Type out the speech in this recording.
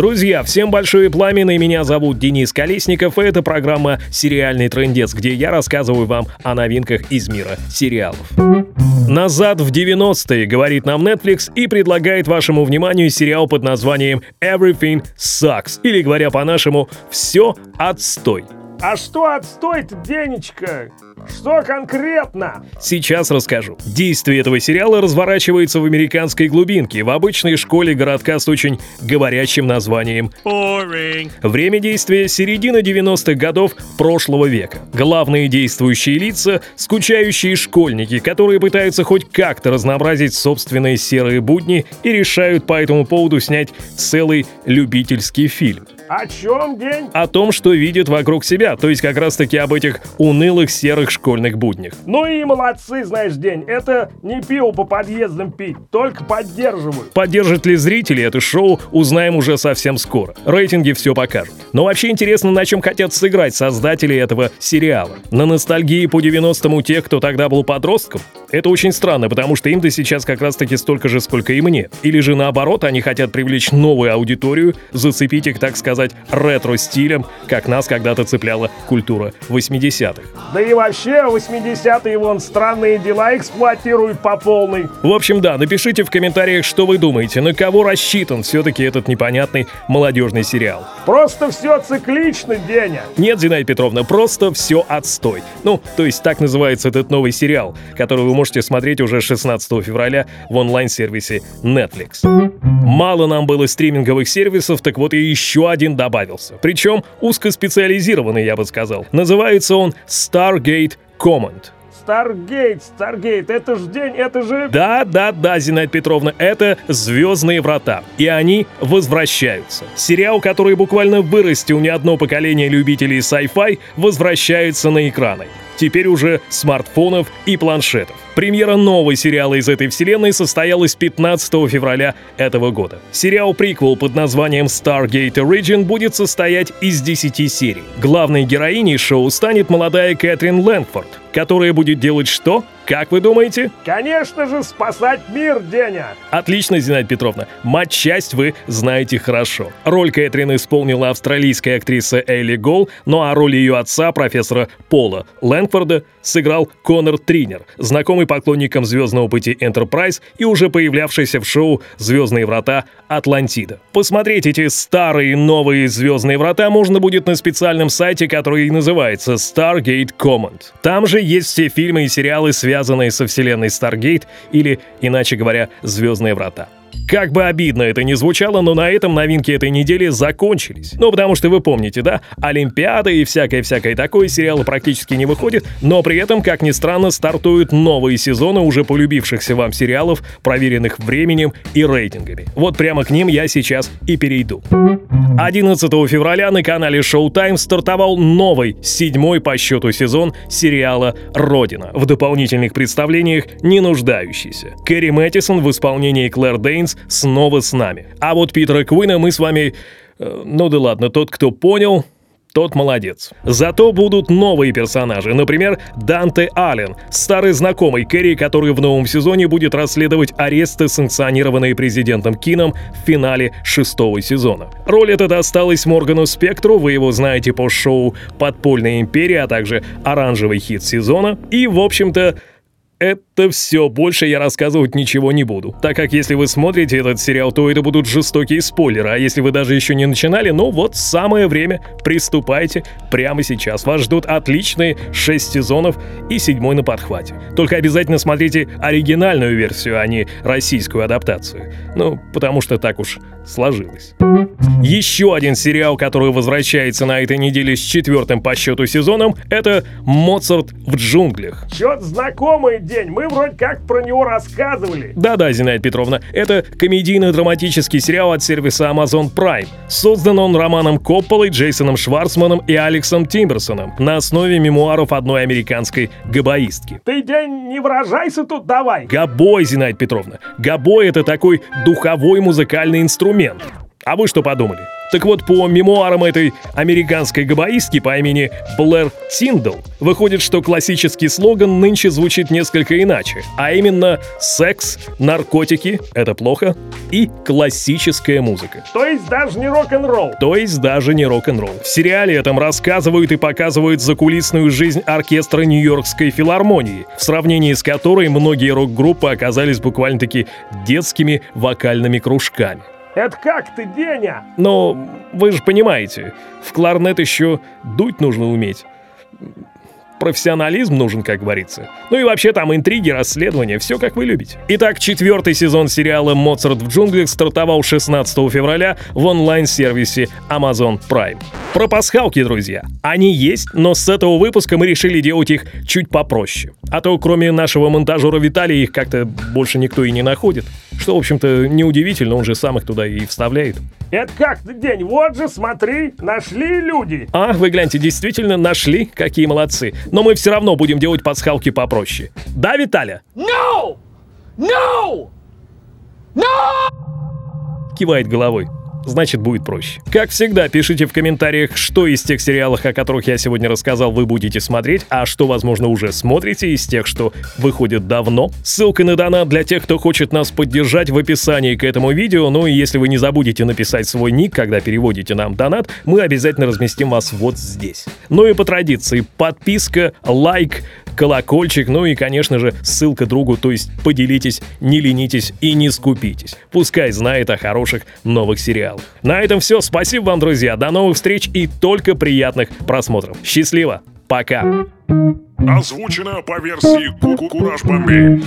Друзья, всем большое пламя, меня зовут Денис Колесников, и это программа «Сериальный трендец», где я рассказываю вам о новинках из мира сериалов. Назад в 90-е, говорит нам Netflix, и предлагает вашему вниманию сериал под названием Everything Sucks, или говоря по-нашему «Все отстой». А что отстой-то, Денечка? Что конкретно? Сейчас расскажу. Действие этого сериала разворачивается в американской глубинке, в обычной школе городка с очень говорящим названием Boring. Время действия — середина 90-х годов прошлого века. Главные действующие лица — скучающие школьники, которые пытаются хоть как-то разнообразить собственные серые будни и решают по этому поводу снять целый любительский фильм. О чем день? О том, что видят вокруг себя, то есть как раз-таки об этих унылых серых школьных буднях. Ну и молодцы, знаешь, день. Это не пиво по подъездам пить, только поддерживаю. Поддержит ли зрители это шоу, узнаем уже совсем скоро. Рейтинги все покажут. Но вообще интересно, на чем хотят сыграть создатели этого сериала. На ностальгии по 90-м у тех, кто тогда был подростком? Это очень странно, потому что им-то сейчас как раз-таки столько же, сколько и мне. Или же наоборот, они хотят привлечь новую аудиторию, зацепить их, так сказать, ретро-стилем, как нас когда-то цепляла культура 80-х. Да и вообще 80-е вон странные дела эксплуатируют по полной. В общем, да, напишите в комментариях, что вы думаете, на кого рассчитан все-таки этот непонятный молодежный сериал. Просто все циклично, Деня. Нет, Зинаида Петровна, просто все отстой. Ну, то есть так называется этот новый сериал, который вы можете смотреть уже 16 февраля в онлайн-сервисе Netflix. Мало нам было стриминговых сервисов, так вот и еще один добавился. Причем узкоспециализированный, я бы сказал. Называется он Stargate Command. Stargate, Stargate, это же день, это же... Да, да, да, Зинаида Петровна, это «Звездные врата». И они возвращаются. Сериал, который буквально вырастил не одно поколение любителей sci-fi, возвращается на экраны теперь уже смартфонов и планшетов. Премьера нового сериала из этой вселенной состоялась 15 февраля этого года. Сериал-приквел под названием Stargate Origin будет состоять из 10 серий. Главной героиней шоу станет молодая Кэтрин Лэнгфорд, которая будет делать что? Как вы думаете? Конечно же, спасать мир, Деня! Отлично, Зинаида Петровна. Мать-часть вы знаете хорошо. Роль Кэтрин исполнила австралийская актриса Элли Гол, ну а роль ее отца, профессора Пола Лэнфорда, сыграл Конор Тринер, знакомый поклонникам «Звездного пути Enterprise» и уже появлявшийся в шоу «Звездные врата» Атлантида. Посмотреть эти старые новые «Звездные врата» можно будет на специальном сайте, который называется Stargate Command. Там же есть все фильмы и сериалы, связанные связанные со вселенной Stargate или, иначе говоря, Звездные врата. Как бы обидно это ни звучало, но на этом новинки этой недели закончились. Ну, потому что вы помните, да, Олимпиада и всякое-всякое такое сериалы практически не выходят, но при этом, как ни странно, стартуют новые сезоны уже полюбившихся вам сериалов, проверенных временем и рейтингами. Вот прямо к ним я сейчас и перейду. 11 февраля на канале Showtime стартовал новый, седьмой по счету сезон сериала «Родина», в дополнительных представлениях не нуждающийся. Кэрри Мэттисон в исполнении Клэр Дейнс снова с нами. А вот Питера Куина мы с вами... Э, ну да ладно, тот, кто понял, тот молодец. Зато будут новые персонажи, например, Данте Аллен, старый знакомый Кэрри, который в новом сезоне будет расследовать аресты, санкционированные президентом Кином в финале шестого сезона. Роль эта досталась Моргану Спектру, вы его знаете по шоу «Подпольная империя», а также «Оранжевый хит сезона». И, в общем-то, это все, больше я рассказывать ничего не буду. Так как если вы смотрите этот сериал, то это будут жестокие спойлеры, а если вы даже еще не начинали, ну вот самое время, приступайте прямо сейчас. Вас ждут отличные 6 сезонов и седьмой на подхвате. Только обязательно смотрите оригинальную версию, а не российскую адаптацию. Ну, потому что так уж сложилось. Еще один сериал, который возвращается на этой неделе с четвертым по счету сезоном, это «Моцарт в джунглях». Чё-то знакомый день, мы вроде как про него рассказывали. Да-да, Зинаида Петровна, это комедийно-драматический сериал от сервиса Amazon Prime. Создан он Романом Копполой, Джейсоном Шварцманом и Алексом Тимберсоном на основе мемуаров одной американской габаистки. Ты день не выражайся тут давай. Габой, Зинаида Петровна. Габой — это такой духовой музыкальный инструмент. А вы что подумали? Так вот, по мемуарам этой американской габаистки по имени Блэр Тиндл, выходит, что классический слоган нынче звучит несколько иначе, а именно «секс, наркотики — это плохо» и «классическая музыка». То есть даже не рок-н-ролл. То есть даже не рок-н-ролл. В сериале этом рассказывают и показывают закулисную жизнь оркестра Нью-Йоркской филармонии, в сравнении с которой многие рок-группы оказались буквально-таки детскими вокальными кружками. Это как ты, Деня? Но вы же понимаете, в кларнет еще дуть нужно уметь. Профессионализм нужен, как говорится. Ну и вообще там интриги, расследования, все как вы любите. Итак, четвертый сезон сериала «Моцарт в джунглях» стартовал 16 февраля в онлайн-сервисе Amazon Prime. Про пасхалки, друзья. Они есть, но с этого выпуска мы решили делать их чуть попроще. А то кроме нашего монтажера Виталия их как-то больше никто и не находит. Что, в общем-то, неудивительно, он же сам их туда и вставляет. Это как ты, День? Вот же, смотри, нашли люди. А, вы гляньте, действительно нашли, какие молодцы. Но мы все равно будем делать пасхалки попроще. Да, Виталя? No! No! No! Кивает головой значит будет проще. Как всегда, пишите в комментариях, что из тех сериалов, о которых я сегодня рассказал, вы будете смотреть, а что, возможно, уже смотрите из тех, что выходит давно. Ссылка на донат для тех, кто хочет нас поддержать в описании к этому видео, ну и если вы не забудете написать свой ник, когда переводите нам донат, мы обязательно разместим вас вот здесь. Ну и по традиции, подписка, лайк, колокольчик, ну и, конечно же, ссылка другу, то есть поделитесь, не ленитесь и не скупитесь. Пускай знает о хороших новых сериалах. На этом все. Спасибо вам, друзья. До новых встреч и только приятных просмотров. Счастливо. Пока. Озвучено по версии Кураж Бомбей.